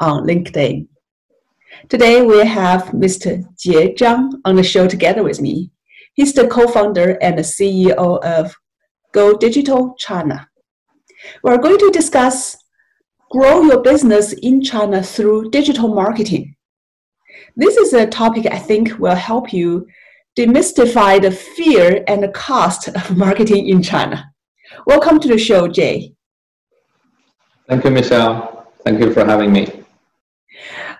on LinkedIn. Today we have Mr. Jie Zhang on the show together with me. He's the co-founder and the CEO of Go Digital China. We're going to discuss grow your business in China through digital marketing. This is a topic I think will help you demystify the fear and the cost of marketing in China. Welcome to the show, Jay. Thank you, Michelle. Thank you for having me.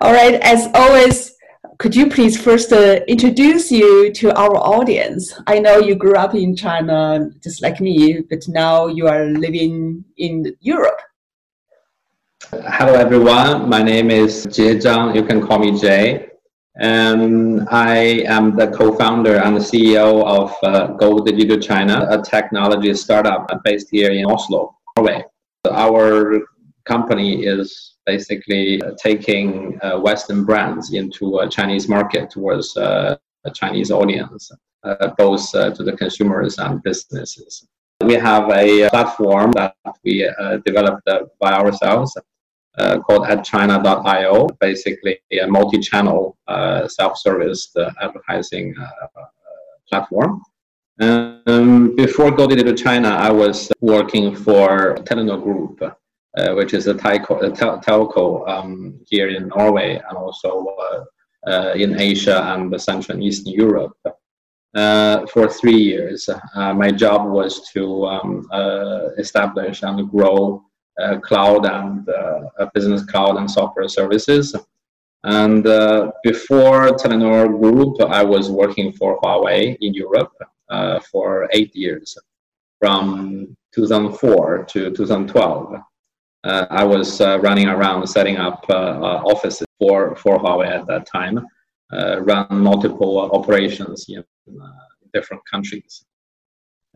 All right, as always, could you please first uh, introduce you to our audience? I know you grew up in China just like me, but now you are living in Europe. Hello, everyone. My name is Jie Zhang. You can call me Jay. And I am the co-founder and the CEO of uh, Go Digital China, a technology startup based here in Oslo, Norway. Our company is basically taking uh, Western brands into a Chinese market towards uh, a Chinese audience, uh, both uh, to the consumers and businesses. We have a platform that we uh, developed by ourselves uh, called adchina.io, basically a multi-channel uh, self-service uh, advertising uh, platform. Um, before going to China, I was working for Telenor Group, uh, which is a telco, telco um, here in Norway and also uh, in Asia and Central and Eastern Europe. for three years, my job was to um, establish and grow uh, cloud and uh, business cloud and software services. And uh, before Telenor Group, I was working for Huawei in Europe for eight years, from 2004 to 2012. Uh, I was uh, running around setting up uh, offices for, for Huawei at that time, run multiple operations in different countries.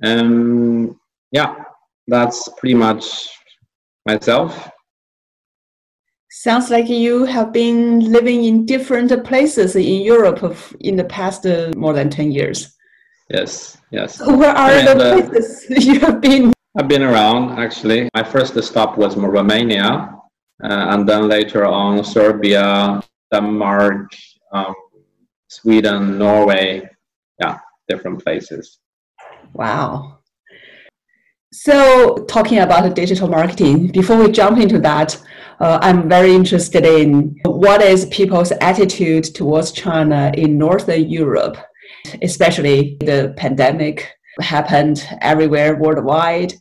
And yeah, that's pretty much myself. Sounds like you have been living in different places in Europe in the past uh, more than 10 years. Yes, yes. Where are and, the uh, places you have been? I've been around actually. My first stop was Romania, uh, and then later on Serbia, Denmark, um, Sweden, Norway. Yeah, different places. Wow. So, talking about digital marketing, before we jump into that, uh, I'm very interested in what is people's attitude towards China in Northern Europe, especially the pandemic happened everywhere worldwide.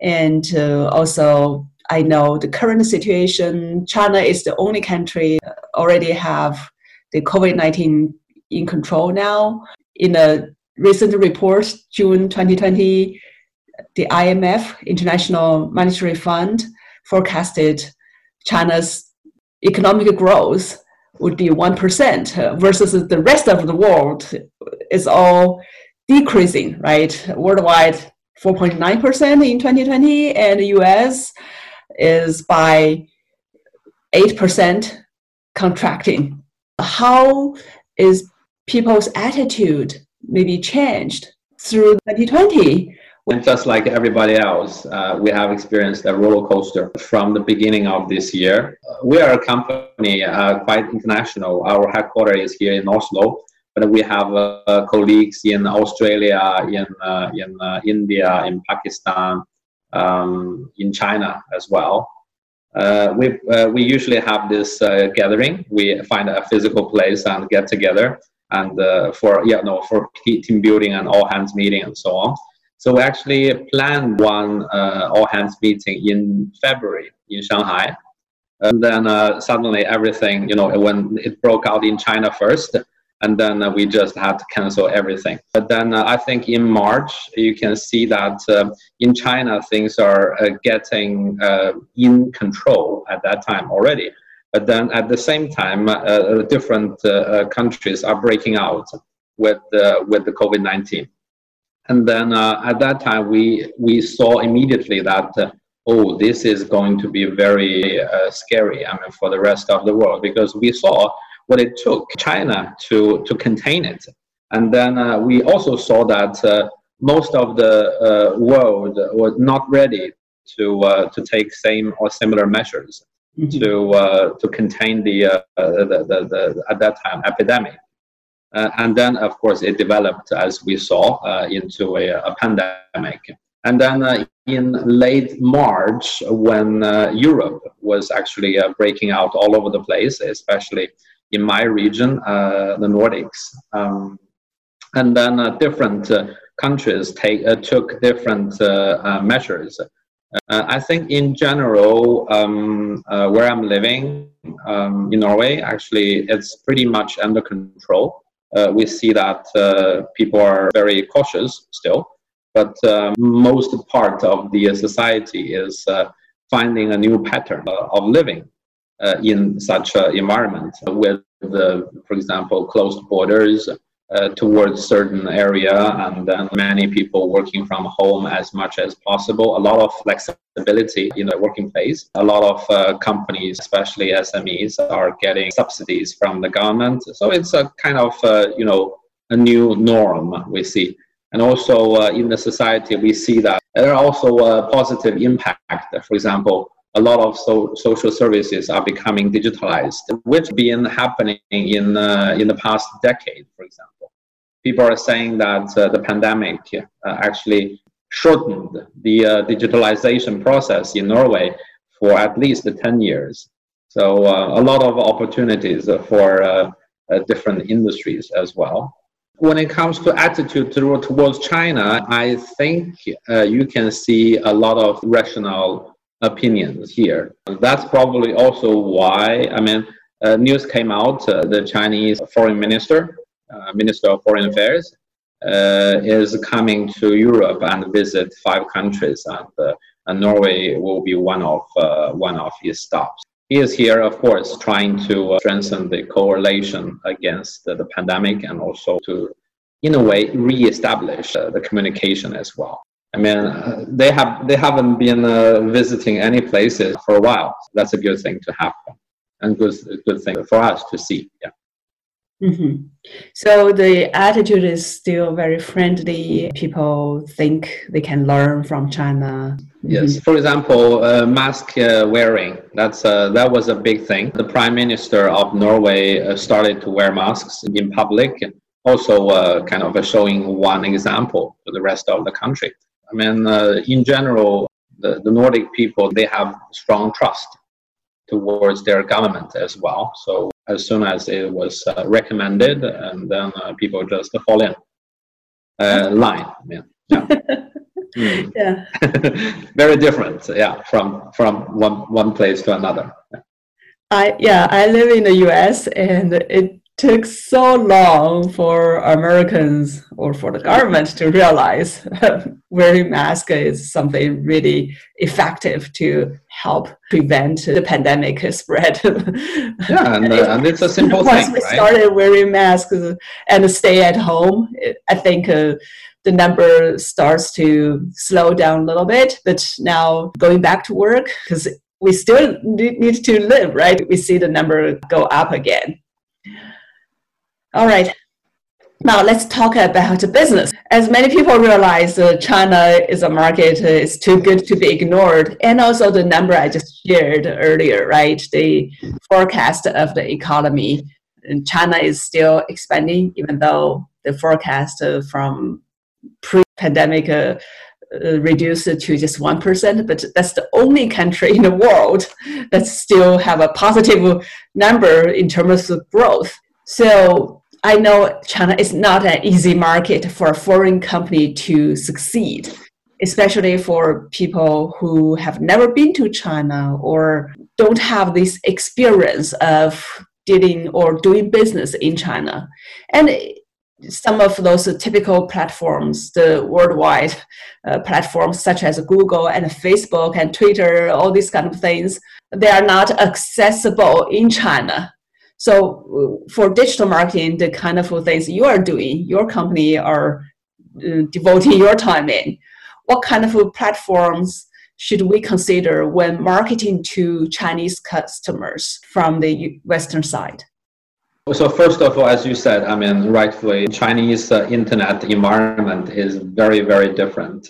And uh, also, I know the current situation, China is the only country already have the COVID-19 in control now. In a recent report, June 2020, the IMF, International Monetary Fund, forecasted China's economic growth would be 1% versus the rest of the world is all decreasing, right? Worldwide, 4.9% in 2020, and the US is by 8% contracting. How is people's attitude maybe changed through 2020 and just like everybody else, uh, we have experienced a roller coaster from the beginning of this year. We are a company uh, quite international. Our headquarters is here in Oslo, but we have uh, colleagues in Australia, in uh, in uh, India, in Pakistan, um, in China as well. Uh, we we usually have this gathering. We find a physical place and get together, and for yeah no for team building and all hands meeting and so on. So we actually planned one uh, all hands meeting in February in Shanghai, and then uh, suddenly everything you know when it broke out in China first, and then uh, we just had to cancel everything. But then uh, I think in March you can see that uh, in China things are uh, getting uh, in control at that time already. But then at the same time, uh, different countries are breaking out with with the COVID nineteen. And then at that time we we saw immediately that. Oh, this is going to be very scary. I mean, for the rest of the world, because we saw what it took China to, to contain it. And then uh, we also saw that uh, most of the uh, world was not ready to, uh, to take same or similar measures mm-hmm. to, uh, to contain the, uh, the, the, the, at that time, epidemic. and then, of course, it developed, as we saw, into a, a, pandemic. And then in late March, when Europe was actually breaking out all over the place, especially in my region, uh, the Nordics. Um, and then uh, different uh, countries take, took different measures. I think in general, um, where I'm living um, in Norway, actually, it's pretty much under control. Uh, we see that uh, people are very cautious still, but uh, most part of the society is finding a new pattern of living uh, in such an environment with, for example, closed borders uh, towards certain area and then many people working from home as much as possible. A lot of flexibility in the working place. A lot of uh, companies, especially SMEs, are getting subsidies from the government. So it's a kind of, uh, you know, a new norm we see. And also uh, in the society, we see that there are also a positive impact. For example, a lot of so, social services are becoming digitalized, which been happening in uh, in the past decade, for example. People are saying that uh, the pandemic uh, actually shortened the uh, digitalization process in Norway for at least 10 years. So uh, a lot of opportunities for uh, different industries as well. When it comes to attitude towards China, I think you can see a lot of rational opinions here. That's probably also why, I mean, uh, news came out, uh, the Chinese foreign minister, uh, Minister of Foreign Affairs, uh, is coming to Europe and visit five countries, and, uh, and Norway will be one of, uh, one of his stops. He is here, of course, trying to strengthen the correlation against the pandemic and also to, in a way, re-establish the communication as well. I mean, they have they haven't been uh, visiting any places for a while. That's a good thing to happen, and good good thing for us to see. Yeah. Mm-hmm. So the attitude is still very friendly. People think they can learn from China. Yes. Mm-hmm. For example, uh, mask uh, wearing. That's uh, that was a big thing. The prime minister of Norway uh, started to wear masks in public. Also, uh, kind of showing one example to the rest of the country. I mean, uh, in general, the, the Nordic people, they have strong trust towards their government as well. So as soon as it was uh, recommended, and then uh, people just fall in uh, line. Yeah. Yeah. mm. yeah. Very different, yeah, from from one one place to another. Yeah. I yeah, I live in the U.S. and it took so long for Americans or for the government to realize wearing mask is something really effective to help prevent the pandemic spread. yeah, and, uh, and it's a simple Once thing. Once we right? started wearing masks and stay at home, I think uh, the number starts to slow down a little bit. But now going back to work, because we still need to live, right? We see the number go up again. All right. Now let's talk about business. As many people realize, uh, China is a market uh, is too good to be ignored, and also the number I just shared earlier, right? The forecast of the economy in China is still expanding, even though the forecast uh, from pre-pandemic uh, uh, reduced to just 1%, but that's the only country in the world that still have a positive number in terms of growth. So I know China is not an easy market for a foreign company to succeed, especially for people who have never been to China or don't have this experience of dealing or doing business in China. And some of those typical platforms, the worldwide uh, platforms such as Google and Facebook and Twitter, all these kind of things, they are not accessible in China. So for digital marketing, the kind of things you are doing, your company are uh, devoting your time in, what kind of platforms should we consider when marketing to Chinese customers from the Western side? So first of all, as you said, I mean, rightfully, Chinese uh, internet environment is very, very different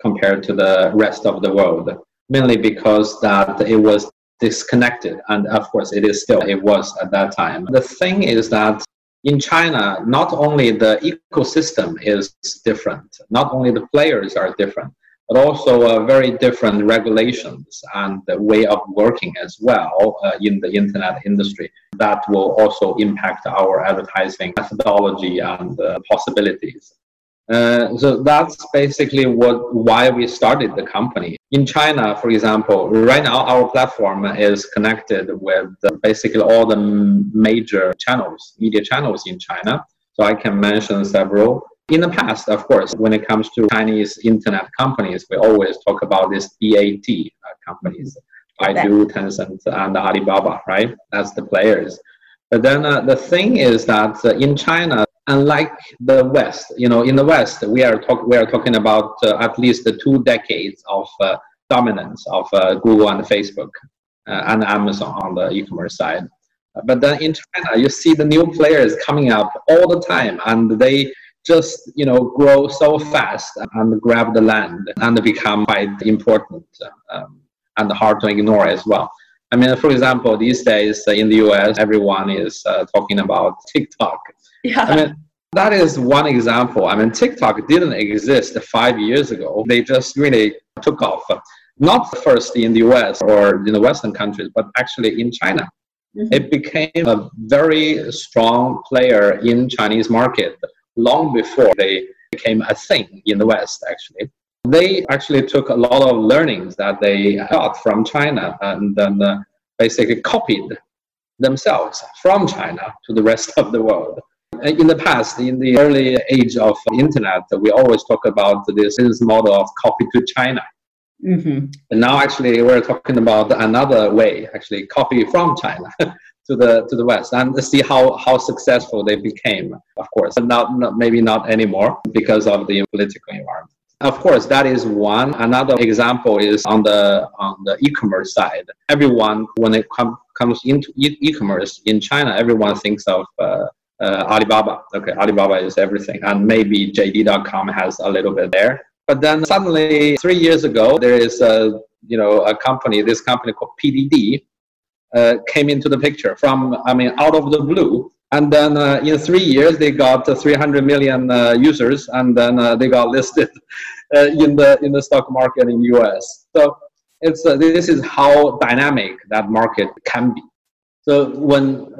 compared to the rest of the world, mainly because that it was disconnected, and of course, it is still it was at that time. The thing is that in China, not only the ecosystem is different, not only the players are different, but also uh, very different regulations and the way of working as well uh, in the internet industry that will also impact our advertising methodology and uh, possibilities. Uh, so that's basically what why we started the company. In China, for example, right now our platform is connected with basically all the major channels, media channels in China. So I can mention several. In the past, of course, when it comes to Chinese internet companies, we always talk about these BAT uh, companies, Baidu, Tencent, and Alibaba, right? That's the players. But then uh, the thing is that uh, in China, unlike the West, you know, in the West, we are talk we are talking about uh, at least two decades of uh, dominance of uh, Google and Facebook and Amazon on the e-commerce side. But then in China, you see the new players coming up all the time, and they just you know grow so fast and grab the land and become quite important um, and hard to ignore as well. I mean, for example, these days uh, in the US, everyone is uh, talking about TikTok. Yeah. I mean, that is one example. I mean, TikTok didn't exist five years ago. They just really took off. Not first in the US or in the Western countries, but actually in China. Mm-hmm. It became a very strong player in Chinese market long before they became a thing in the West, actually. They actually took a lot of learnings that they got from China and then uh, basically copied themselves from China to the rest of the world. In the past, in the early age of internet, we always talk about this business model of copy to China. Mm-hmm. And now, actually, we're talking about another way, actually, copy from China to the to the west and see how how successful they became of course not, not maybe not anymore because of the political environment of course that is one another example is on the on the e-commerce side everyone when it com- comes into e- e-commerce in china everyone thinks of uh, uh, alibaba okay alibaba is everything and maybe jd.com has a little bit there but then suddenly three years ago there is a you know a company this company called pdd uh, came into the picture from, I mean, out of the blue. And then uh, in three years, they got 300 million uh, users, and then uh, they got listed uh, in the in the stock market in US. So it's uh, this is how dynamic that market can be. So when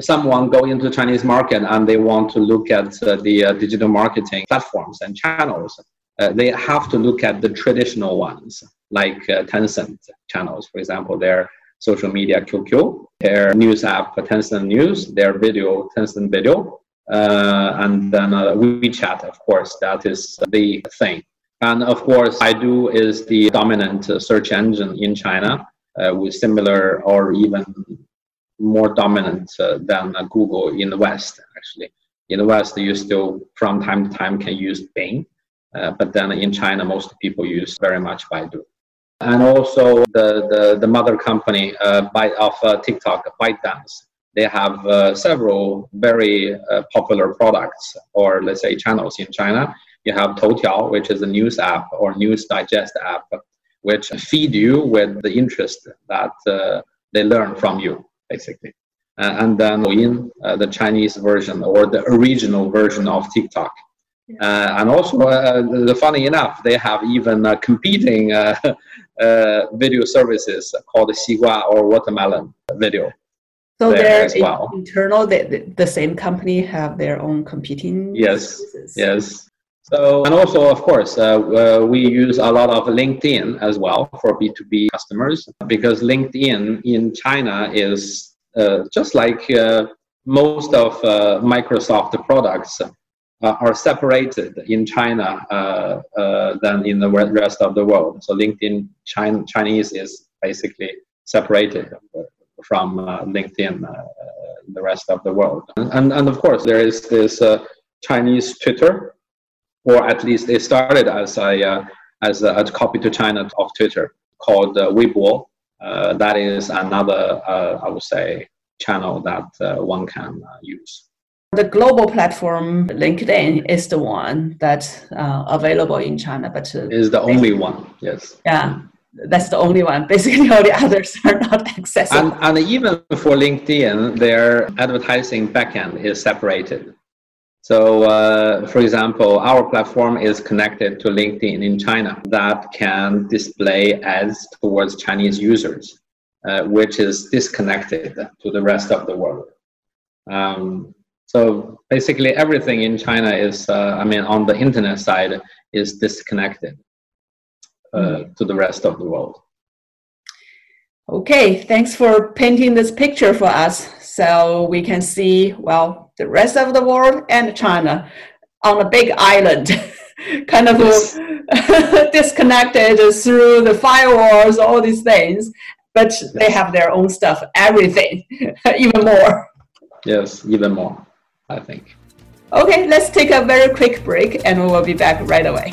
someone go into Chinese market and they want to look at the digital marketing platforms and channels, they have to look at the traditional ones, like Tencent channels, for example. They're social media QQ, their news app Tencent News, their video Tencent Video, uh, and then uh, WeChat, of course, that is the thing. And of course, Baidu is the dominant search engine in China uh, with similar or even more dominant uh, than Google in the West, actually. In the West, you still from time to time can use Bing, uh, but then in China, most people use very much Baidu and also the, the, the mother company uh, of uh, TikTok, ByteDance. They have uh, several very uh, popular products or let's say channels in China. You have Toutiao, which is a news app or news digest app, which feed you with the interest that uh, they learn from you, basically. and then Douyin, uh, the Chinese version or the original version of TikTok. Uh, and also, uh, the, funny enough, they have even uh, competing uh, uh, video services called Xigua or Watermelon Video. So they're well. internal. the, the same company have their own competing. Yes. Services. Yes. So, and also, of course, uh, uh, we use a lot of LinkedIn as well for B2B customers because LinkedIn in China is uh, just like uh, most of uh, Microsoft products uh, are separated in China than in the rest of the world. So, LinkedIn China, Chinese is basically separated from LinkedIn in the rest of the world. And, and of course, there is this Chinese Twitter or at least it started as a uh, as a, a, copy to China of Twitter called uh, Weibo. Uh, that is another, uh, I would say, channel that uh, one can uh, use. The global platform LinkedIn is the one that's uh, available in China, but is the only one. Yes. Yeah, that's the only one. Basically, all the others are not accessible. And, and even for LinkedIn, their advertising backend is separated. So, uh, for example, our platform is connected to LinkedIn in China that can display ads towards Chinese users, uh, which is disconnected to the rest of the world. Um, so basically, everything in China is, uh, I mean, on the internet side, is disconnected mm. to the rest of the world. Okay, thanks for painting this picture for us so we can see, well, the rest of the world and China on a big island, kind of yes. disconnected through the firewalls, all these things. But they have their own stuff, everything, even more. Yes, even more, I think. Okay, let's take a very quick break and we will be back right away.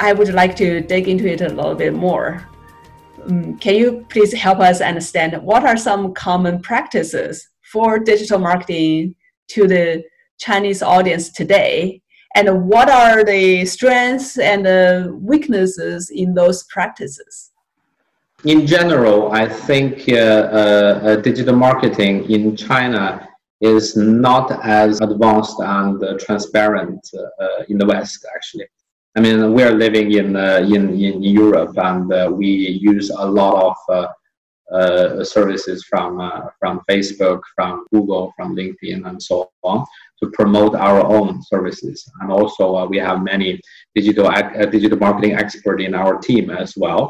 I would like to dig into it a little bit more. Um, can you please help us understand what are some common practices for digital marketing to the Chinese audience today? And what are the strengths and the weaknesses in those practices? In general, I think uh, uh, uh digital marketing in China is not as advanced and uh, transparent uh, in the West, actually. I mean, we are living in uh, in in Europe, and uh, we use a lot of uh, uh services from uh, from Facebook, from Google, from LinkedIn, and so on to promote our own services. And also, uh, we have many digital digital marketing experts in our team as well.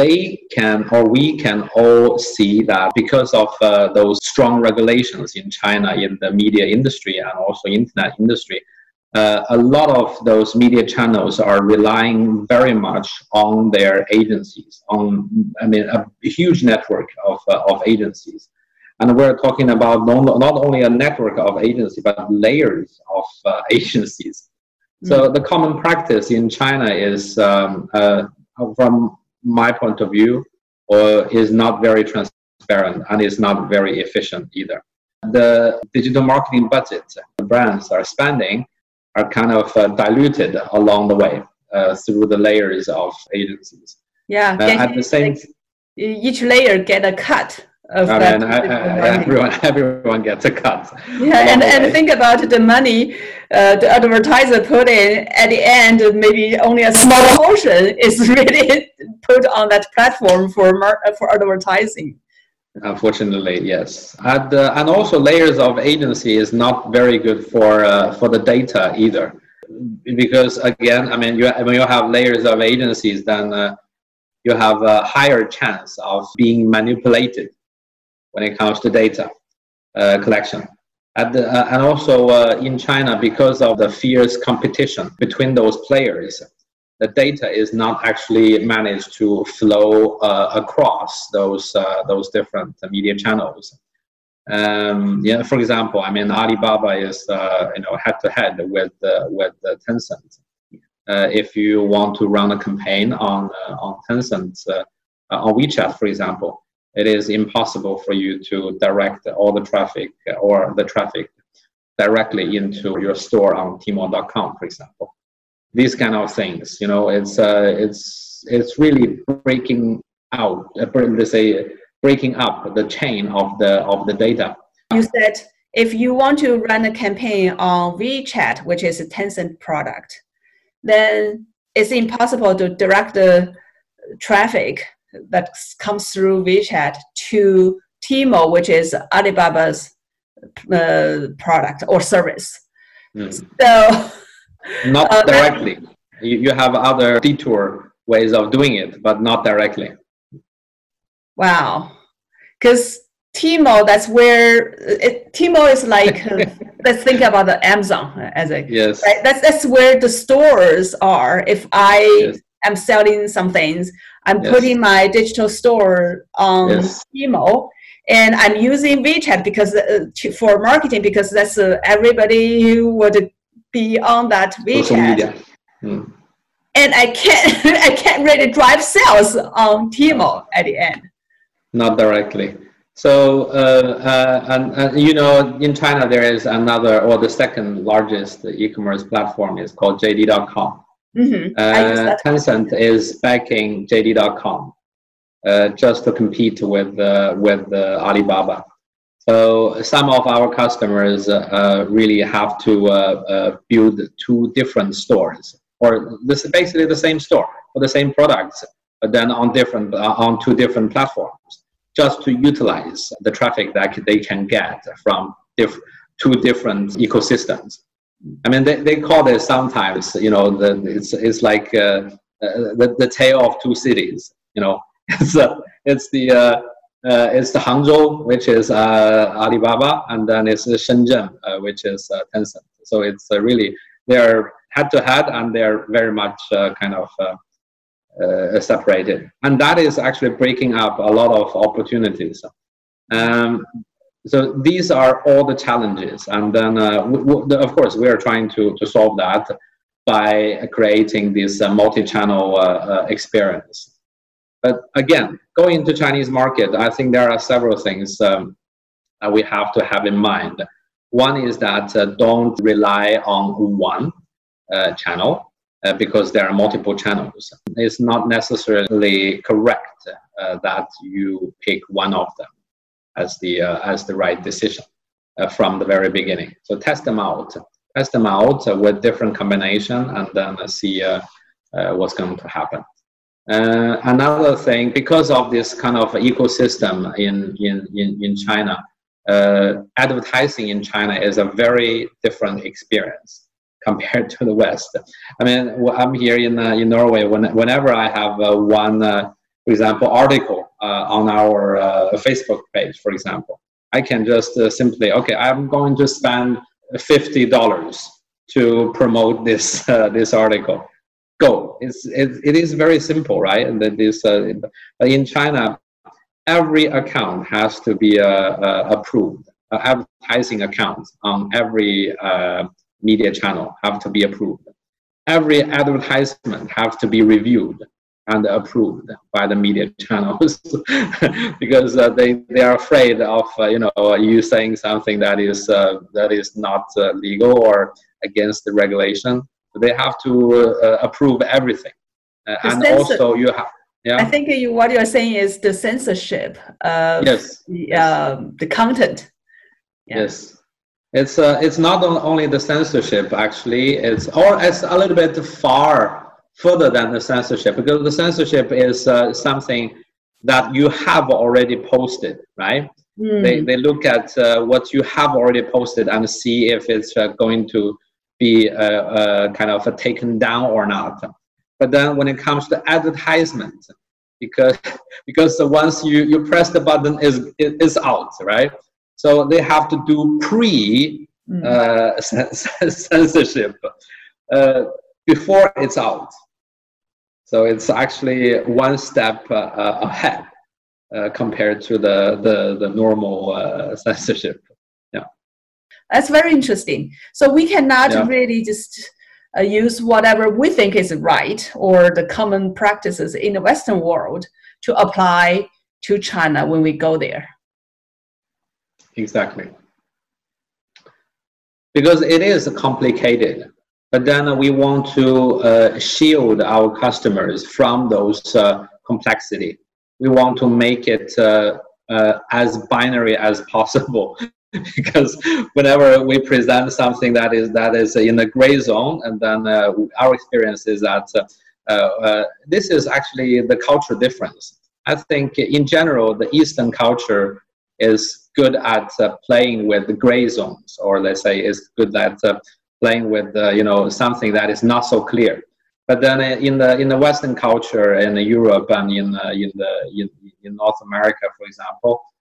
they can, or we can all see that because of those strong regulations in China in the media industry and also internet industry, uh, a lot of those media channels are relying very much on their agencies, on I mean a huge network of, uh, of agencies, and we're talking about not, not only a network of agencies but layers of uh, agencies. Mm-hmm. So the common practice in China is, um, uh, from my point of view, or is not very transparent and is not very efficient either. The digital marketing budget the brands are spending are kind of uh, diluted along the way uh, through the layers of agencies. Yeah, at the same like each layer get a cut of I that. Mean, I, I, everyone, everyone gets a cut. Yeah, and, and think about the money uh, the advertiser put in at the end, maybe only a small portion is really put on that platform for for advertising. Unfortunately, yes. And, uh, and also layers of agency is not very good for, uh, for the data either. Because again, I mean, you, when you have layers of agencies, then uh, you have a higher chance of being manipulated when it comes to data uh, collection. And, uh, and also uh, in China, because of the fierce competition between those players, the data is not actually managed to flow uh, across those uh, those different media channels. Um, yeah, for example, I mean Alibaba is uh, you know head to head with uh, with Tencent. Uh, if you want to run a campaign on uh, on Tencent uh, on WeChat, for example, it is impossible for you to direct all the traffic or the traffic directly into your store on Tmall.com, for example. These kind of things, you know, it's uh, it's it's really breaking out. let's say breaking up the chain of the of the data. You said if you want to run a campaign on WeChat, which is a Tencent product, then it's impossible to direct the traffic that comes through WeChat to Tmall, which is Alibaba's uh, product or service. Mm. So, not uh, directly. You, you have other detour ways of doing it, but not directly. Wow, because Timo, that's where it, Tmall is like. Let's think about the Amazon as a yes. Right? That's that's where the stores are. If I yes. am selling some things, I'm yes. putting my digital store on yes. Tmall, and I'm using WeChat because uh, to, for marketing because that's uh, everybody would be on that WeChat. Hmm. And I can't I can't really drive sales on Tmall at the end not directly. So, uh, uh, and, and, you know, in China, there is another, or the second largest e-commerce platform is called JD.com. Mm-hmm. Uh, Tencent is backing JD.com uh, just to compete with uh, with uh, Alibaba. So some of our customers really have to build two different stores, or this is basically the same store for the same products, but then on different on two different platforms just to utilize the traffic that they can get from diff- two different ecosystems. I mean, they, they call it sometimes, you know, the, it's, it's like uh, uh, the, the tale of two cities, you know, it's, uh, it's the, uh, uh, it's the Hangzhou, which is uh, Alibaba, and then it's Shenzhen, uh, which is uh, Tencent. So it's uh, really, they're head to head and they're very much uh, kind of separated. And that is actually breaking up a lot of opportunities. Um, so these are all the challenges. And then, uh, of course, we are trying to, to solve that by creating this multi-channel experience. But again, going into Chinese market, I think there are several things um, that we have to have in mind. One is that uh, don't rely on one channel uh, because there are multiple channels. It's not necessarily correct uh, that you pick one of them as the uh, as the right decision uh, from the very beginning. So test them out, test them out with different combination, and then see uh, what's going to happen. Another thing, because of this kind of ecosystem in in in, in China, advertising in China is a very different experience compared to the West. I mean, I'm here in, uh, in Norway. When, whenever I have uh, one, uh, for example, article uh, on our uh, Facebook page, for example, I can just uh, simply, okay, I'm going to spend $50 to promote this, this article. Go. It's, it, it is very simple, right? And that is, in China, every account has to be approved, advertising accounts on every media channel have to be approved. Every advertisement have to be reviewed and approved by the media channels because uh, they, they are afraid of uh, you know you saying something that is uh, that is not uh, legal or against the regulation. They have to uh, approve everything, uh, and also you have. Yeah. I think you, what you're saying is the censorship of yes. the, um, the content. Yeah. Yes it's uh, it's not only the censorship actually it's or it's a little bit far further than the censorship because the censorship is uh, something that you have already posted right mm. they, they look at uh, what you have already posted and see if it's uh, going to be uh, uh, kind of taken down or not but then when it comes to advertisement because because once you you press the button is it is out right so they have to do pre mm. uh, censorship uh, before it's out. So it's actually one step ahead. uh, compared to the the, the normal uh, censorship. That's very interesting. So we cannot yeah. really just uh, use whatever we think is right or the common practices in the Western world to apply to China when we go there. Exactly. Because it is complicated, but then we want to uh, shield our customers from those uh, complexity. We want to make it uh, uh, as binary as possible because whenever we present something that is that is in the gray zone, and then uh, our experience is that uh, uh, this is actually the culture difference. I think in general, the Eastern culture is good at uh, playing with the gray zones, or let's say is good at uh, playing with you know something that is not so clear. But then in the in the Western culture in Europe and in in the in, in North America, for example, uh,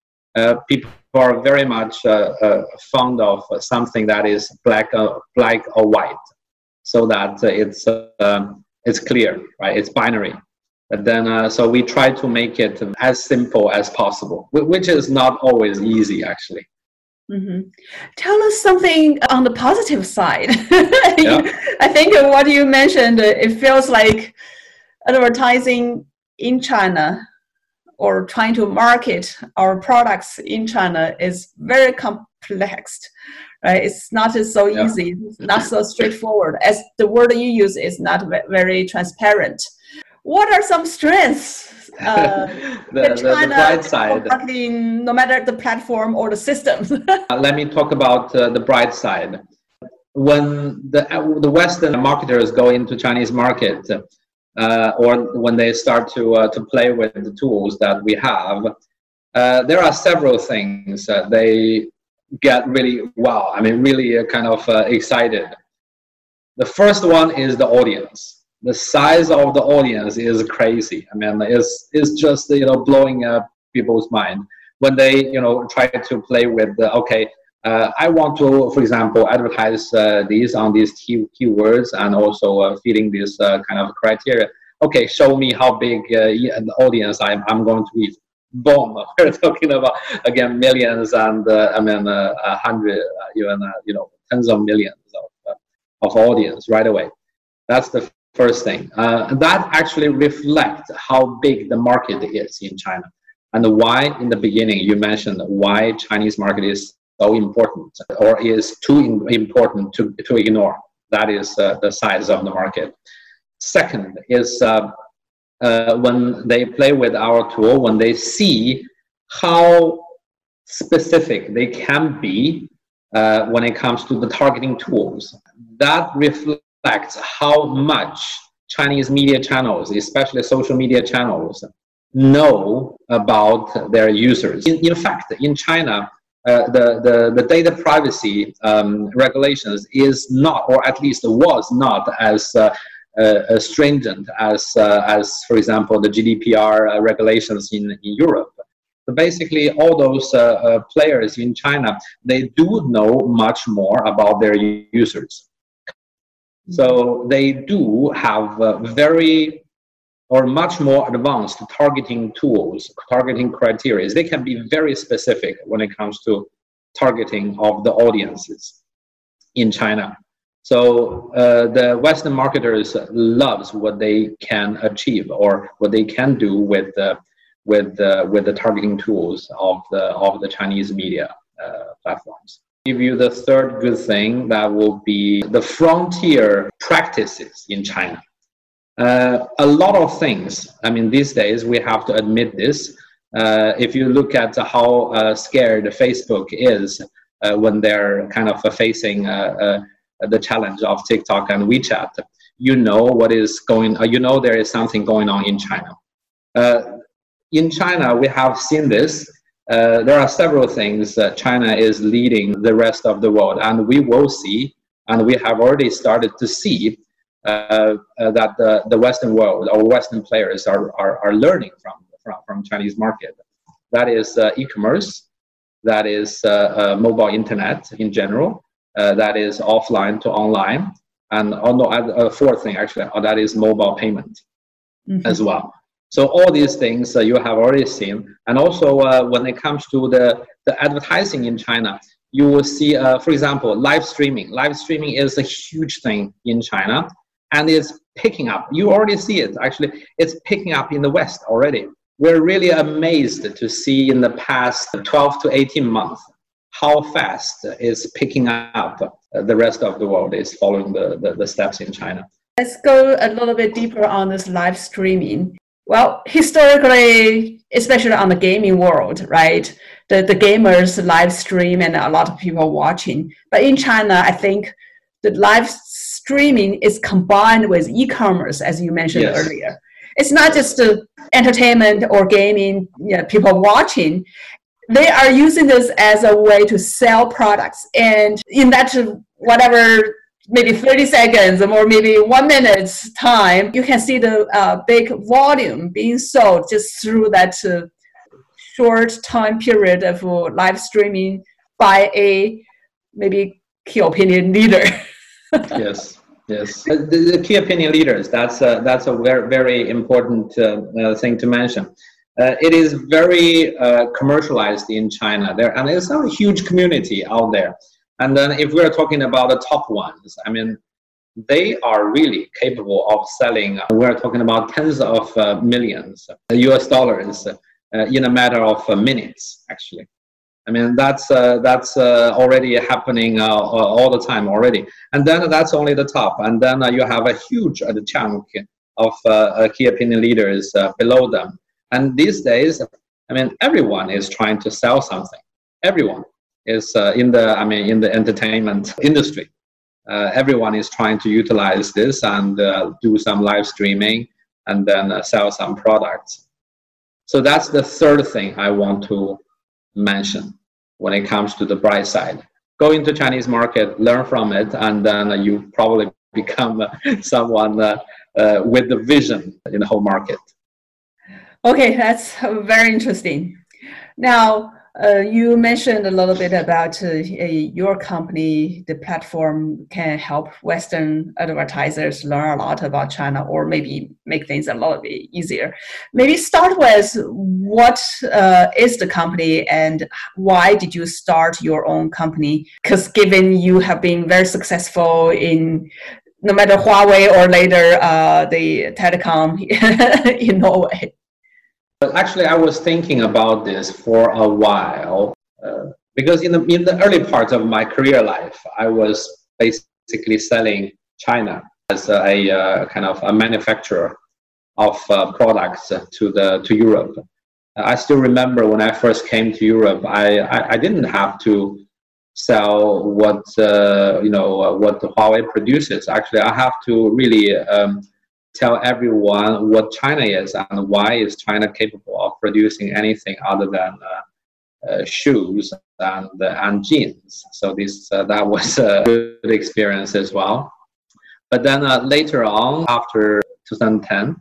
people are very much uh, uh, fond of something that is black, black or white, so that it's um, it's clear, right? It's binary. But then, so we try to make it as simple as possible, which is not always easy, actually. Mm-hmm. Tell us something on the positive side. yeah. I think what you mentioned, it feels like advertising in China or trying to market our products in China is very complex, right? It's not so easy, yeah. not so straightforward. As the word you use is not very transparent. What are some strengths uh, the, the, the, bright side. Marketing, no matter the platform or the system. uh, let me talk about uh, the bright side. When the, uh, the Western marketers go into Chinese market, uh, or when they start to, uh, to play with the tools that we have, uh, there are several things that they get really wow. I mean, really kind of excited. The first one is the audience. The size of the audience is crazy. I mean, it's it's just you know blowing up people's mind when they you know try to play with the okay uh, I want to, for example, advertise uh, these on these key keywords and also uh, feeding this uh, kind of criteria. Okay, show me how big uh, the audience I'm, I'm going to reach. Boom, we're talking about again millions and uh, I mean a hundred, even you know tens of millions of, of audience right away. That's the first thing. that actually reflects how big the market is in China and why in the beginning you mentioned why Chinese market is so important or is too important to, to ignore. That is uh, the size of the market. Second is uh, uh, when they play with our tool, when they see how specific they can be uh, when it comes to the targeting tools, that reflects how much Chinese media channels, especially social media channels, know about their users. In, in fact, in China, uh, the, the, the data privacy um, regulations is not, or at least was not, as uh, uh, stringent as, uh, as, for example, the GDPR uh, regulations in, in Europe. So basically, all those uh, players in China, they do know much more about their users. So they do have very or much more advanced targeting tools, targeting criteria. They can be very specific when it comes to targeting of the audiences in China. So uh, the Western marketers loves what they can achieve or what they can do with the with the with the targeting tools of the of the Chinese media uh, platforms. Give you the third good thing that will be the frontier practices in China. Uh, a lot of things. I mean, these days we have to admit this. Uh, if you look at how uh, scared Facebook is uh, when they're kind of facing uh, uh, the challenge of TikTok and WeChat, you know what is going. you know there is something going on in China. in China, we have seen this. there are several things that China is leading the rest of the world, and we will see, and we have already started to see uh, uh, that the, the Western world or Western players are, are, are learning from, from, from Chinese market. That is uh, e-commerce, that is mobile internet in general, that is offline to online, and oh no, a fourth thing actually, that is mobile payment mm-hmm. as well. So all these things uh, you have already seen. And also uh, when it comes to the, the advertising in China, you will see, uh, for example, live streaming. Live streaming is a huge thing in China and it's picking up. You already see it. Actually, it's picking up in the West already. We're really amazed to see in the past 12 to 18 months how fast is picking up the rest of the world is following the, the, the steps in China. Let's go a little bit deeper on this live streaming. Well, historically, especially on the gaming world, right? The, the gamers live stream and a lot of people watching. But in China, I think the live streaming is combined with e-commerce, as you mentioned yes. earlier. It's not just entertainment or gaming, you know, people watching. They are using this as a way to sell products. And in that, whatever maybe 30 seconds or maybe one minute's time, you can see the uh, big volume being sold just through that uh, short time period of uh, live streaming by a maybe key opinion leader. yes. Yes, the, the, key opinion leaders. That's a, that's a very very important uh, uh, thing to mention. Uh, it is very uh, commercialized in China there, and it's a huge community out there. And then if we're talking about the top ones, I mean, they are really capable of selling. We're talking about tens of uh, millions US dollars uh, in a matter of uh, minutes, actually. I mean, that's, uh, that's uh, already happening uh, all the time already. And then that's only the top. And then you have a huge chunk of key opinion leaders below them. And these days, I mean, everyone is trying to sell something. Everyone is uh, in the I mean in the entertainment industry. Uh, everyone is trying to utilize this and uh, do some live streaming and then uh, sell some products. So that's the third thing I want to mention when it comes to the bright side. Go into Chinese market, learn from it, and then you probably become someone uh, uh, with the vision in the whole market. Okay, that's very interesting. Now, uh, you mentioned a little bit about uh, your company, the platform can help Western advertisers learn a lot about China or maybe make things a little bit easier. Maybe start with what uh, is the company and why did you start your own company? Because given you have been very successful in no matter Huawei or later uh, the telecom in Norway. But actually, I was thinking about this for a while uh, because in the in the early part of my career life, I was basically selling China as a, kind of a manufacturer of uh, products to the to Europe. I still remember when I first came to Europe, I, I, I didn't have to sell what uh, you know what Huawei produces. Actually, I have to really um, tell everyone what China is and why is China capable of producing anything other than uh, uh, shoes and uh, and jeans. So this uh, that was a good experience as well. But then uh, later on, after 2010,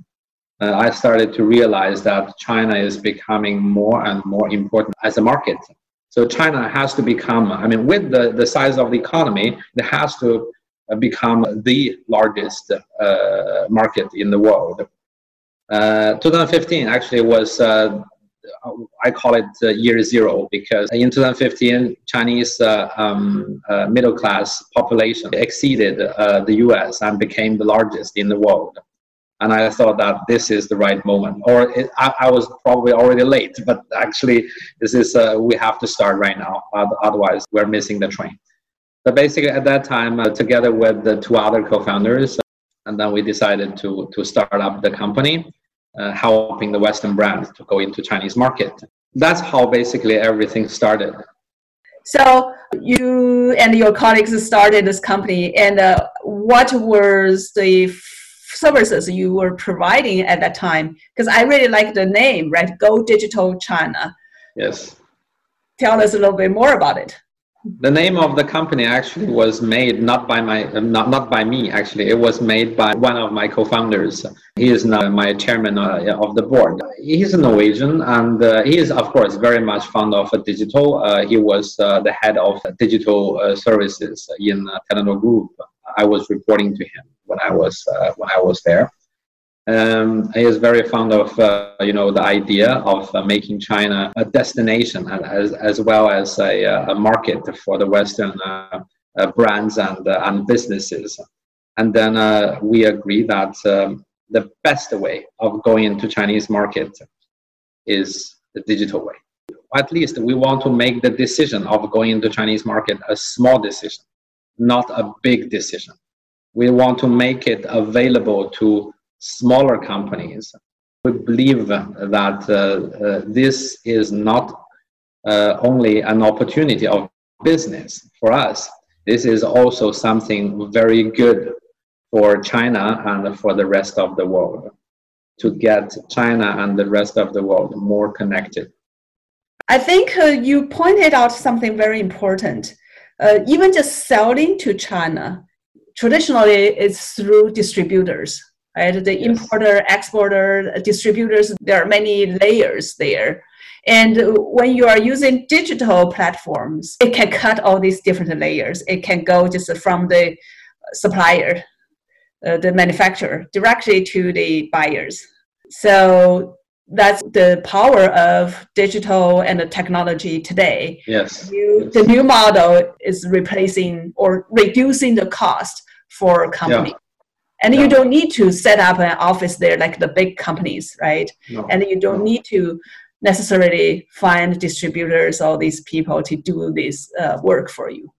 uh, I started to realize that China is becoming more and more important as a market. So China has to become, I mean, with the, the size of the economy, it has to become the largest uh, market in the world. Uh, 2015 actually was I call it uh, year zero because in 2015, Chinese uh, um, uh, middle class population exceeded the US and became the largest in the world. And I thought that this is the right moment, or it, I, I, was probably already late, but actually, this is we have to start right now. Otherwise, we're missing the train. But basically, at that time, uh, together with the two other co-founders, uh, and then we decided to to start up the company, uh, helping the Western brands to go into Chinese market. That's how basically everything started. So you and your colleagues started this company, and uh, what was the services you were providing at that time? Because I really like the name, right? Go Digital China. Yes. Tell us a little bit more about it the name of the company actually was made not by my not, not by me actually. It was made by one of my co-founders. He is now my chairman uh, of the board. He's a norwegian and uh, he is of course very much fond of uh, digital. Uh, he was uh, the head of digital services in uh, Telenor group. I was reporting to him when i was when i was there um, is very fond of uh, you know the idea of uh, making China a destination as, as well as a, uh, a market for the Western uh, uh, brands and uh, and businesses. And then we agree that um, the best way of going into Chinese market is the digital way. At least we want to make the decision of going into Chinese market a small decision, not a big decision. We want to make it available to smaller companies. We believe that uh, uh, this is not uh, only an opportunity of business for us, this is also something very good for China and for the rest of the world to get China and the rest of the world more connected. I think uh, you pointed out something very important. Uh, even just selling to China, traditionally it's through distributors, right? The yes. importer, exporter, distributors, there are many layers there. And when you are using digital platforms, it can cut all these different layers. It can go just from the supplier, uh, the manufacturer, directly to the buyers. So that's the power of digital and the technology today. Yes. You, the new model is replacing or reducing the cost for a company. Yeah. And you don't need to set up an office there like the big companies, right? No. And you don't no. need to necessarily find distributors or these people to do this uh, work for you.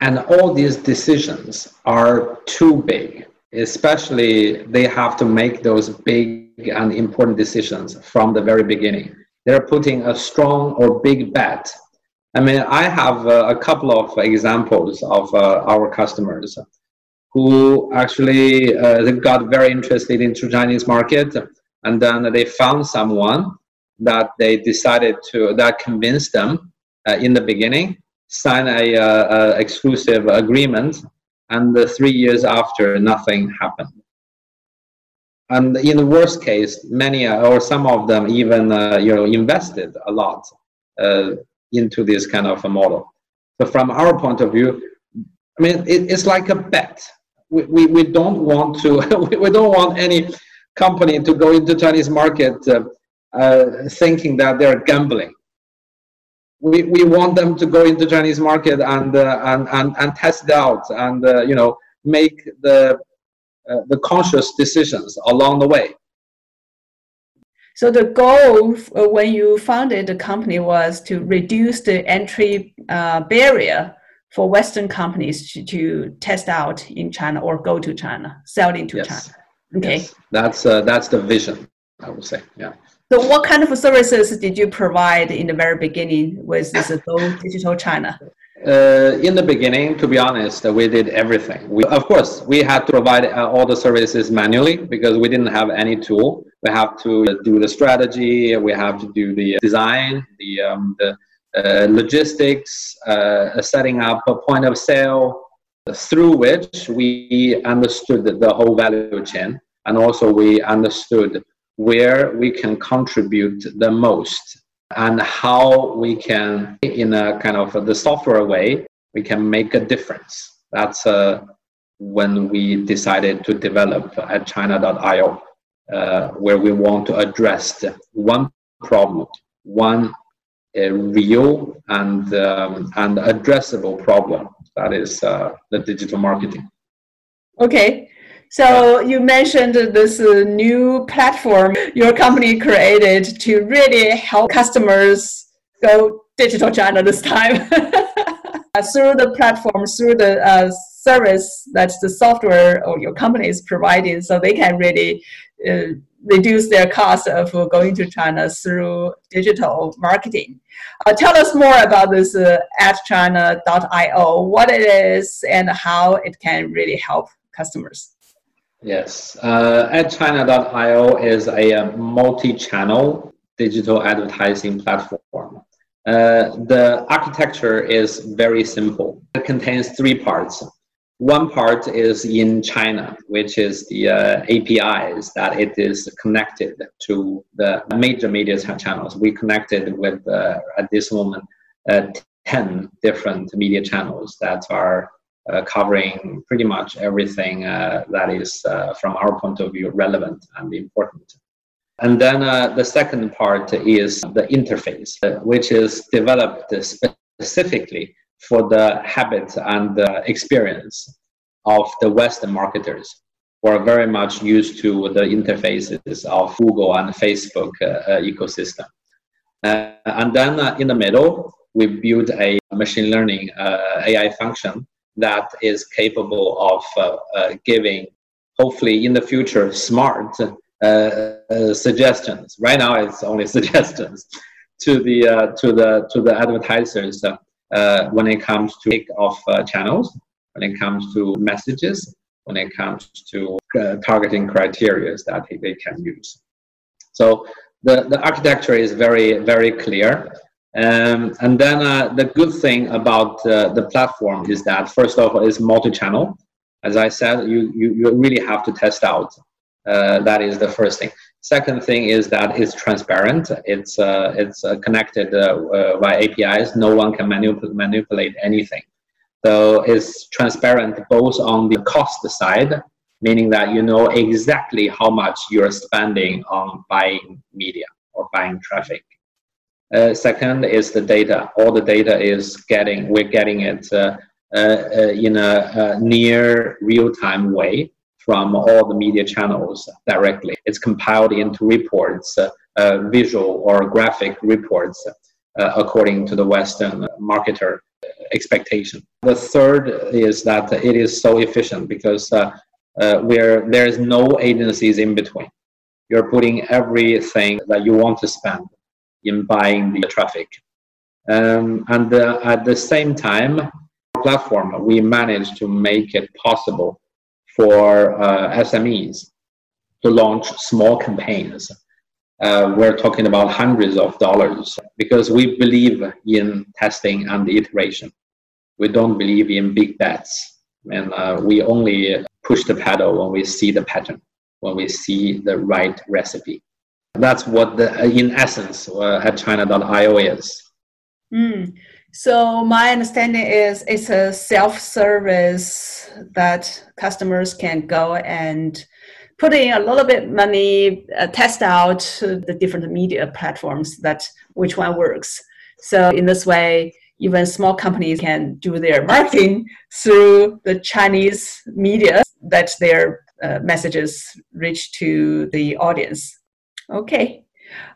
And all these decisions are too big, especially they have to make those big and important decisions from the very beginning. They're putting a strong or big bet. I mean, I have uh, a couple of examples of uh, our customers who actually uh, got very interested into Chinese market, and then they found someone that they decided to that convinced them uh, in the beginning sign a, uh, a exclusive agreement and three years after nothing happened. And in the worst case many uh, or some of them even uh, you know invested a lot uh, into this kind of a model. So from our point of view i mean it, it's like a bet we, we, don't want to we don't want any company to go into chinese market uh, uh, thinking that they're gambling. We, we want them to go into Chinese market and, uh, and, and, and test out and uh, you know make the, the conscious decisions along the way. So the goal when you founded the company was to reduce the entry uh, barrier for Western companies to, to, test out in China or go to China, sell into yes. China. Okay, yes. that's uh, that's the vision. I would say, yeah. So, what kind of services did you provide in the very beginning with this Go Digital China? Uh, in the beginning, to be honest, we did everything. We, of course, we had to provide uh, all the services manually because we didn't have any tool. We have to do the strategy, we have to do the design, the, um, the uh, logistics, uh, setting up a point of sale, through which we understood the whole value chain and also we understood where we can contribute the most and how we can, in a kind of the software way, we can make a difference. That's uh, when we decided to develop AdChina.io, uh, where we want to address one problem, one uh, real and um, and addressable problem. That is uh, the digital marketing. Okay, so you mentioned this uh, new platform your company created to really help customers go digital China this time. through the platform, through the uh, service that the software or your company is providing, so they can really uh, reduce their cost of going to China through digital marketing. Uh, tell us more about this uh, AdChina.io, what it is, and how it can really help customers. Yes, uh, AdChina.io is a, a uh, multi-channel digital advertising platform. Uh, the architecture is very simple. It contains three parts. One part is in China, which is the uh, APIs that it is connected to the major media channels. We connected with, uh, at this moment, uh, 10 different media channels that are uh, covering pretty much everything uh, that is, uh, from our point of view, relevant and important. And then the second part is the interface, which is developed specifically for the habits and the experience of the Western marketers who are very much used to the interfaces of Google and Facebook uh, ecosystem. and then in the middle, we built a machine learning AI function that is capable of uh, uh, giving, hopefully in the future, smart uh, suggestions. Right now, it's only suggestions to the to the to the advertisers when it comes to pick of channels, when it comes to messages, when it comes to targeting criteria that they can use. So the, the architecture is very, very clear. Um, and then uh, the good thing about uh, the platform is that first of all, it's multi-channel. As I said, you, you, you really have to test out. Uh, that is the first thing. Second thing is that it's transparent. It's uh, it's uh, connected uh, by APIs. No one can manip- manipulate anything. So it's transparent both on the cost side, meaning that you know exactly how much you're spending on buying media or buying traffic uh, second is the data. All the data is getting, we're getting it uh, uh, in a, near real-time way from all the media channels directly. It's compiled into reports, uh, visual or graphic reports, uh, according to the Western marketer expectation. The third is that it is so efficient because uh, where there is no agencies in between. You're putting everything that you want to spend in buying the traffic. Um, and uh, at the same time, platform, we managed to make it possible for uh, SMEs to launch small campaigns. Uh, we're talking about hundreds of dollars because we believe in testing and iteration. We don't believe in big bets, and uh, we only push the pedal when we see the pattern, when we see the right recipe. That's what, the, in essence, uh, AdChina.io is. Mm. So my understanding is it's a self-service that customers can go and put in a little bit money, uh, test out the different media platforms that which one works. So in this way, even small companies can do their marketing through the Chinese media that their uh, messages reach to the audience. Okay,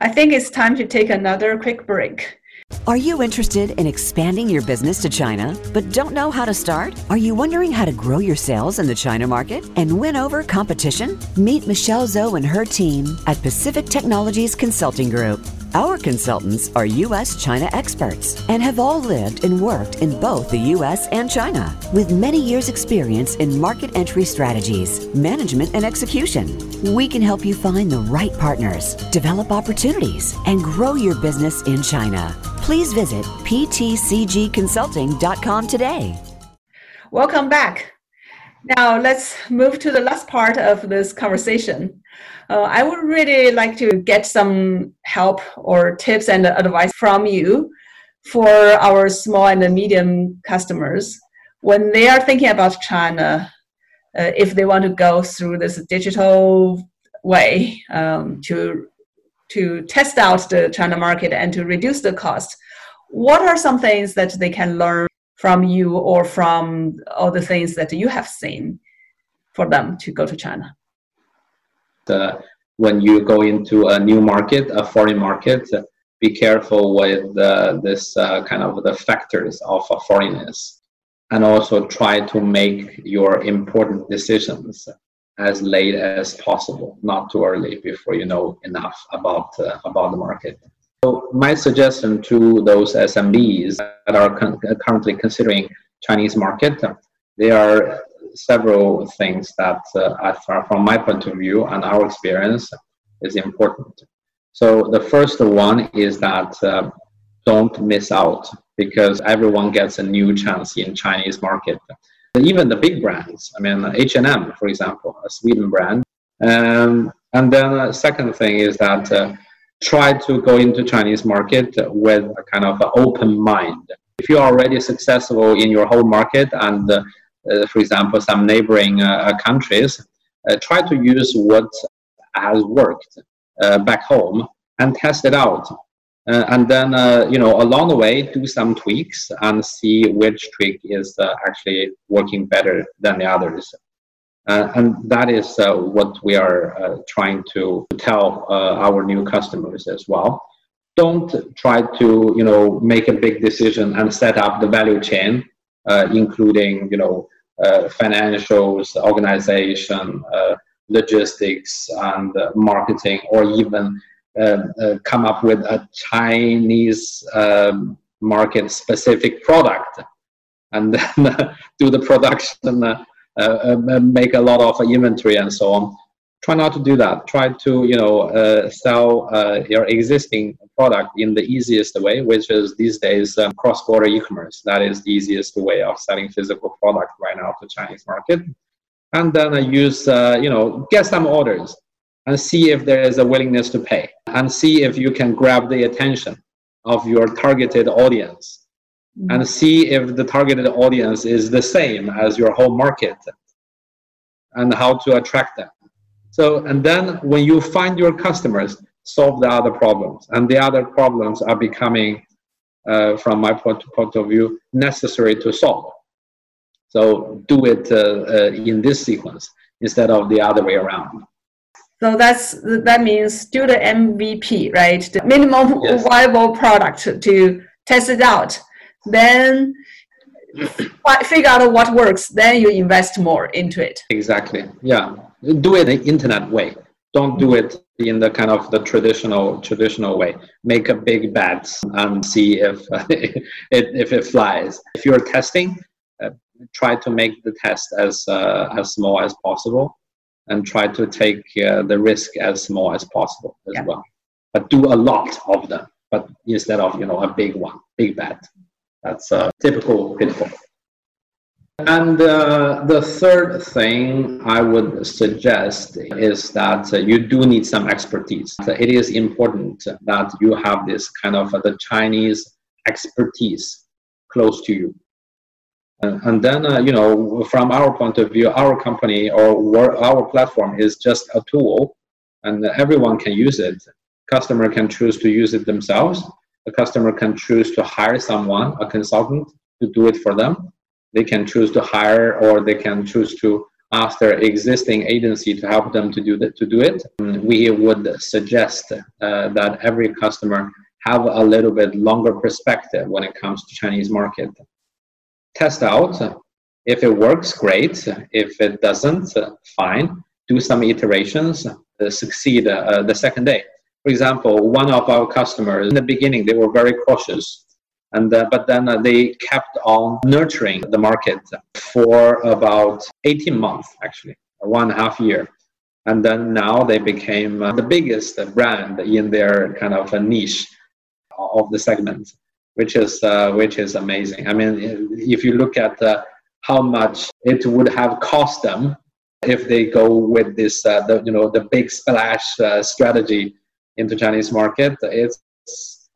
I think it's time to take another quick break. Are you interested in expanding your business to China, but don't know how to start? Are you wondering how to grow your sales in the China market and win over competition? Meet Michelle Zhou and her team at Pacific Technologies Consulting Group. Our consultants are U.S. China experts and have all lived and worked in both the U.S. and China with many years' experience in market entry strategies, management, and execution. We can help you find the right partners, develop opportunities, and grow your business in China. Please visit ptcgconsulting.com today. Welcome back. Now let's move to the last part of this conversation. Uh, I would really like to get some help or tips and advice from you for our small and medium customers when they are thinking about China. Uh, if they want to go through this digital way um, to to test out the China market and to reduce the cost, what are some things that they can learn from you or from all the things that you have seen for them to go to China? Uh, when you go into a new market, a foreign market, be careful with uh, this uh, kind of the factors of a foreignness, and also try to make your important decisions as late as possible, not too early before you know enough about uh, about the market. So my suggestion to those SMBs that are con- currently considering Chinese market, they are several things that, uh, from my point of view and our experience, is important. So the first one is that uh, don't miss out because everyone gets a new chance in Chinese market. Even the big brands, I mean H&M, for example, a Sweden brand. Um, and then the second thing is that uh, try to go into Chinese market with a kind of open mind. If you're already successful in your home market and uh, for example, some neighboring countries, try to use what has worked back home and test it out. Uh, and then uh, you know along the way do some tweaks and see which tweak is uh, actually working better than the others uh, and that is uh, what we are uh, trying to tell our new customers as well don't try to you know make a big decision and set up the value chain including you know financials organization logistics and marketing or even uh, come up with a Chinese um, market specific product and then uh, do the production, uh, uh, make a lot of inventory and so on. Try not to do that. Try to you know sell your existing product in the easiest way, which is these days um, cross-border e-commerce. That is the easiest way of selling physical product right now to Chinese market. And then I use you know get some orders and see if there is a willingness to pay and see if you can grab the attention of your targeted audience mm-hmm. and see if the targeted audience is the same as your home market and how to attract them so and then when you find your customers solve the other problems and the other problems are becoming uh, from my point, point of view necessary to solve so do it uh, uh, in this sequence instead of the other way around so that's that means do the MVP, right? The minimum yes. viable product to test it out. Then figure out what works. Then you invest more into it. Exactly. Yeah. Do it the internet way. Don't do it in the kind of the traditional traditional way. Make a big bet and see if it, if it flies. If you're testing, uh, try to make the test as uh, as small as possible and try to take uh, the risk as small as possible as yeah. well. But do a lot of them, but instead of you know a big one, big bet. That's a typical pitfall. And uh, the third thing I would suggest is that uh, you do need some expertise. It is important that you have this kind of uh, the Chinese expertise close to you. And, and then, uh, you know, from our point of view, our company or our platform is just a tool and everyone can use it. Customer can choose to use it themselves. The customer can choose to hire someone, a consultant, to do it for them. They can choose to hire or they can choose to ask their existing agency to help them to do that to do it. We would suggest uh, that every customer have a little bit longer perspective when it comes to Chinese market test out. If it works, great. If it doesn't, fine. Do some iterations, uh, succeed uh, the second day. For example, one of our customers in the beginning they were very cautious, and uh, but then uh, they kept on nurturing the market for about 18 months, actually, one and a half year, and then now they became uh, the biggest brand in their kind of a niche of the segment which is uh, which is amazing. I mean, if you look at uh, how much it would have cost them if they go with this, uh, the, you know, the big splash strategy into Chinese market, it's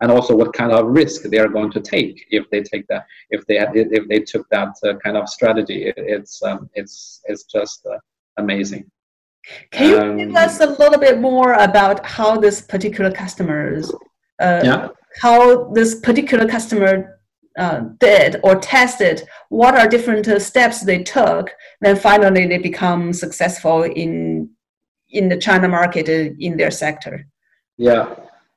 and also what kind of risk they are going to take if they take that if they if they took that uh, kind of strategy. It, it's um, it's it's just uh, amazing. Can you um, give us a little bit more about how this particular customers? yeah how this particular customer uh, did or tested, what are different uh, steps they took, then finally they become successful in in the China market uh, in their sector. Yeah,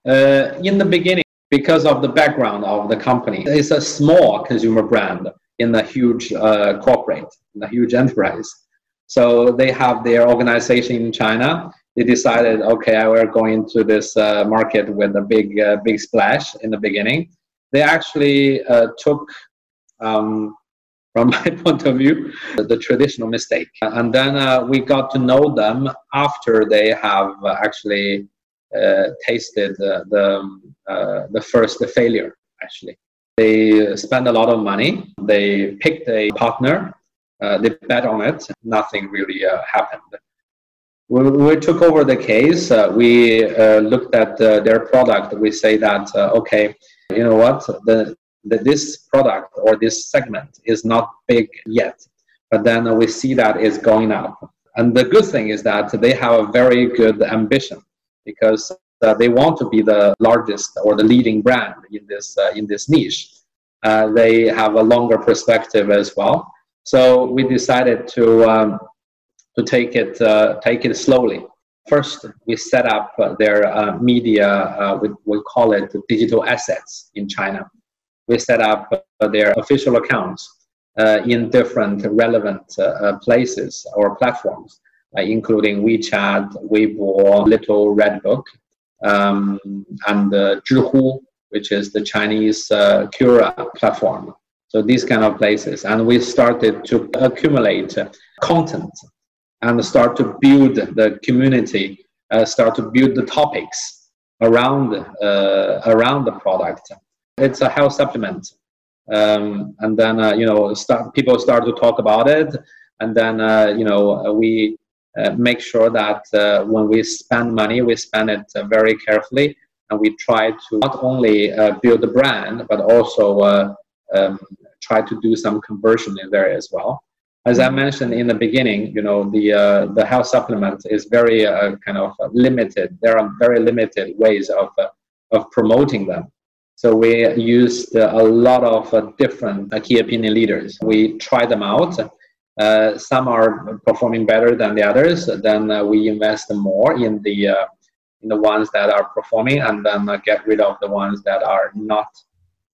uh, in the beginning, because of the background of the company, it's a small consumer brand in a huge uh, corporate, in a huge enterprise. So they have their organization in China, they decided, okay, we're going to this uh, market with a big, uh, big splash in the beginning. They actually uh, took, um, from my point of view, the, traditional mistake. And then uh, we got to know them after they have actually uh, tasted the, the first failure, actually. They spent a lot of money. They picked a partner. they bet on it. Nothing really happened when we took over the case, uh, we uh, looked at uh, their product. We say that, uh, okay, you know what, the, the, this product or this segment is not big yet. but then we see that it's going up. And the good thing is that they have a very good ambition because uh, they want to be the largest or the leading brand in this uh, in this niche. Uh, they have a longer perspective as well. So we decided to um, to take it uh, take it slowly. First, we set up uh, their uh, media. we, we call it digital assets in China. We set up their official accounts in different relevant places or platforms, including WeChat, Weibo, Little Red Book, um, and uh, Zhihu, which is the Chinese uh, Quora platform. So these kind of places, and we started to accumulate content and start to build the community, uh, start to build the topics around uh, around the product. It's a health supplement, um, and then uh, you know start, people start to talk about it, and then uh, you know we make sure that uh, when we spend money, we spend it uh, very carefully, and we try to not only build the brand but also um, try to do some conversion in there as well. As I mentioned in the beginning, you know the uh, the health supplement is very uh, kind of limited. There are very limited ways of uh, of promoting them. So we used a lot of different key opinion leaders. We tried them out uh, some are performing better than the others. Then uh, we invest more in the uh, in the ones that are performing, and then uh, get rid of the ones that are not.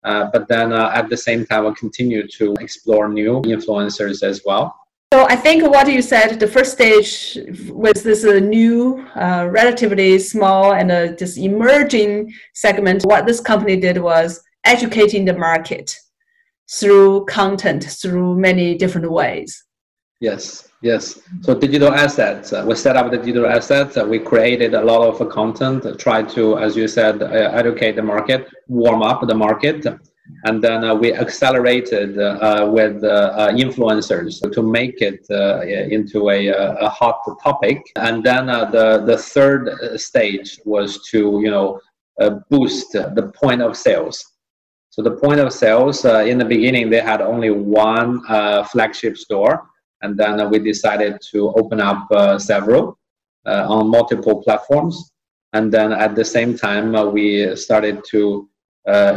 Uh, but then at the same time, we'll continue to explore new influencers as well. So I think what you said, the first stage was this uh, new, uh, relatively small and uh, this emerging segment. What this company did was educating the market through content, through many different ways. Yes, yes. So digital assets, uh, we set up the digital assets. Uh, we created a lot of uh, content, uh, to, as you said, uh, educate the market, warm up the market. And then uh, we accelerated with influencers to make it into a, a, hot topic. And then the, the third stage was to, you know, boost the point of sales. So the point of sales, in the beginning, they had only one flagship store and then we decided to open up uh, several uh, on multiple platforms. And then at the same time, uh, we started to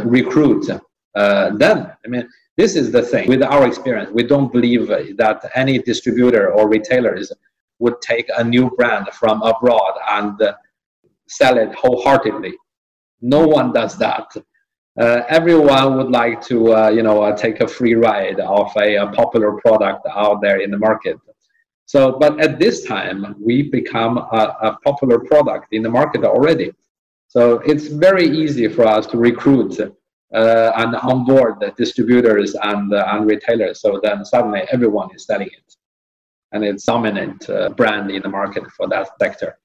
recruit them. I mean, this is the thing with our experience. We don't believe that any distributor or retailers would take a new brand from abroad and sell it wholeheartedly. No one does that uh, everyone would like to uh, you know uh, take a free ride of a, a, popular product out there in the market. So but at this time we become a, a, popular product in the market already. So it's very easy for us to recruit uh, and onboard the distributors and, uh, and retailers. So then suddenly everyone is selling it. And it's dominant uh, brand in the market for that sector.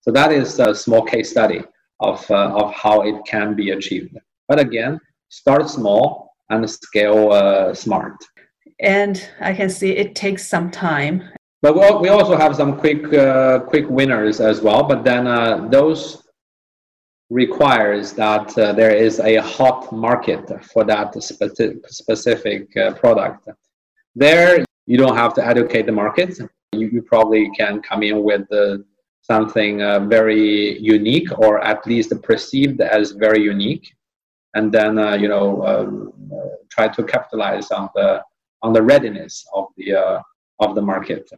So that is a small case study of, of how it can be achieved but again, start small and scale uh, smart. And I can see it takes some time. But we also have some quick uh, quick winners as well. But then uh, those requires that uh, there is a hot market for that spe- specific uh, product. There, you don't have to educate the market. You, you probably can come in with uh, something uh, very unique or at least perceived as very unique and then uh, you know um, uh, try to capitalize on the on the readiness of the uh, of the market.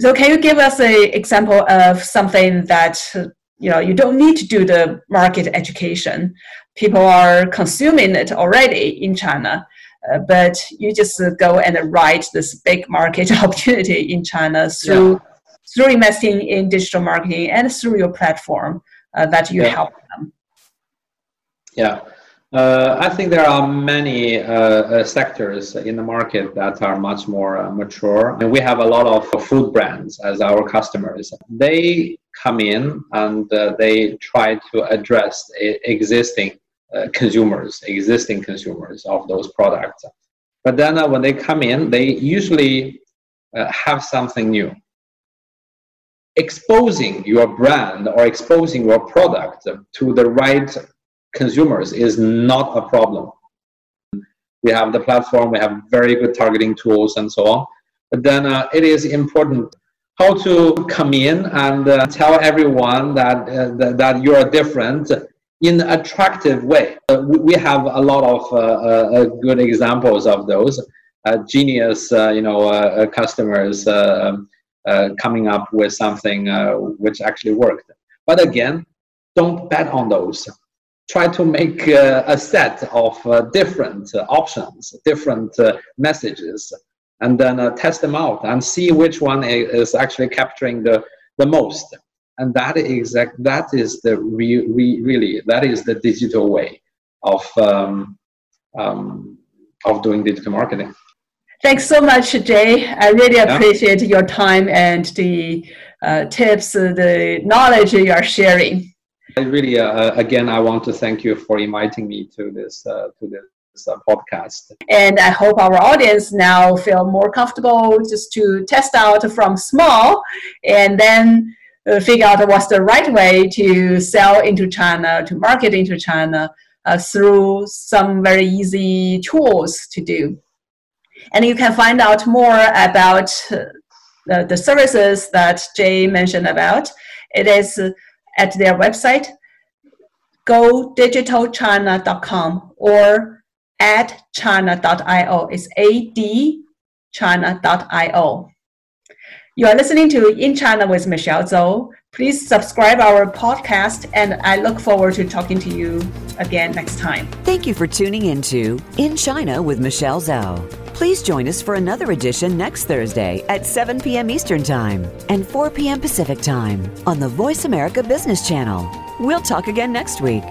So can you give us an example of something that you know you don't need to do the market education? People are consuming it already in China. Uh, but you just go and write this big market opportunity in China through yeah. through investing in digital marketing and through your platform uh, that you yeah. help them. Yeah, uh, I think there are many uh, uh, sectors in the market that are much more uh, mature. And we have a lot of food brands as our customers. They come in and uh, they try to address existing uh, consumers, existing consumers of those products. But then when they come in, they usually have something new. Exposing your brand or exposing your product to the right consumers is not a problem. We have the platform, we have very good targeting tools and so on. But then uh, it is important how to come in and uh, tell everyone that, uh, that, that you are different in an attractive way. Uh, we have a lot of uh, good examples of those. genius, you know, customers um, coming up with something which actually worked. But again, don't bet on those. Try to make a set of different options, different messages, and then uh, test them out and see which one is actually capturing the, the most. And that is exact that is the re, re, really that is the digital way of um, um, of doing digital marketing. Thanks so much jay. I really yeah. appreciate your time and the uh, tips uh, the knowledge you are sharing i really uh, uh, again i want to thank you for inviting me to this uh, to this uh, podcast. And I hope our audience now feel more comfortable just to test out from small and then uh, figure out what's the right way to sell into China, to market into China uh, through some very easy tools to do. And you can find out more about the, the services that Jay mentioned about. It is at their website, godigitalchina.com or adchina.io. It's adchina.io. You are listening to In China with Michelle Zhou. Please subscribe our podcast, and I look forward to talking to you again next time. Thank you for tuning into In China with Michelle Zhou. Please join us for another edition next Thursday at 7 p.m. Eastern Time and 4 p.m. Pacific Time on the Voice America Business Channel. We'll talk again next week.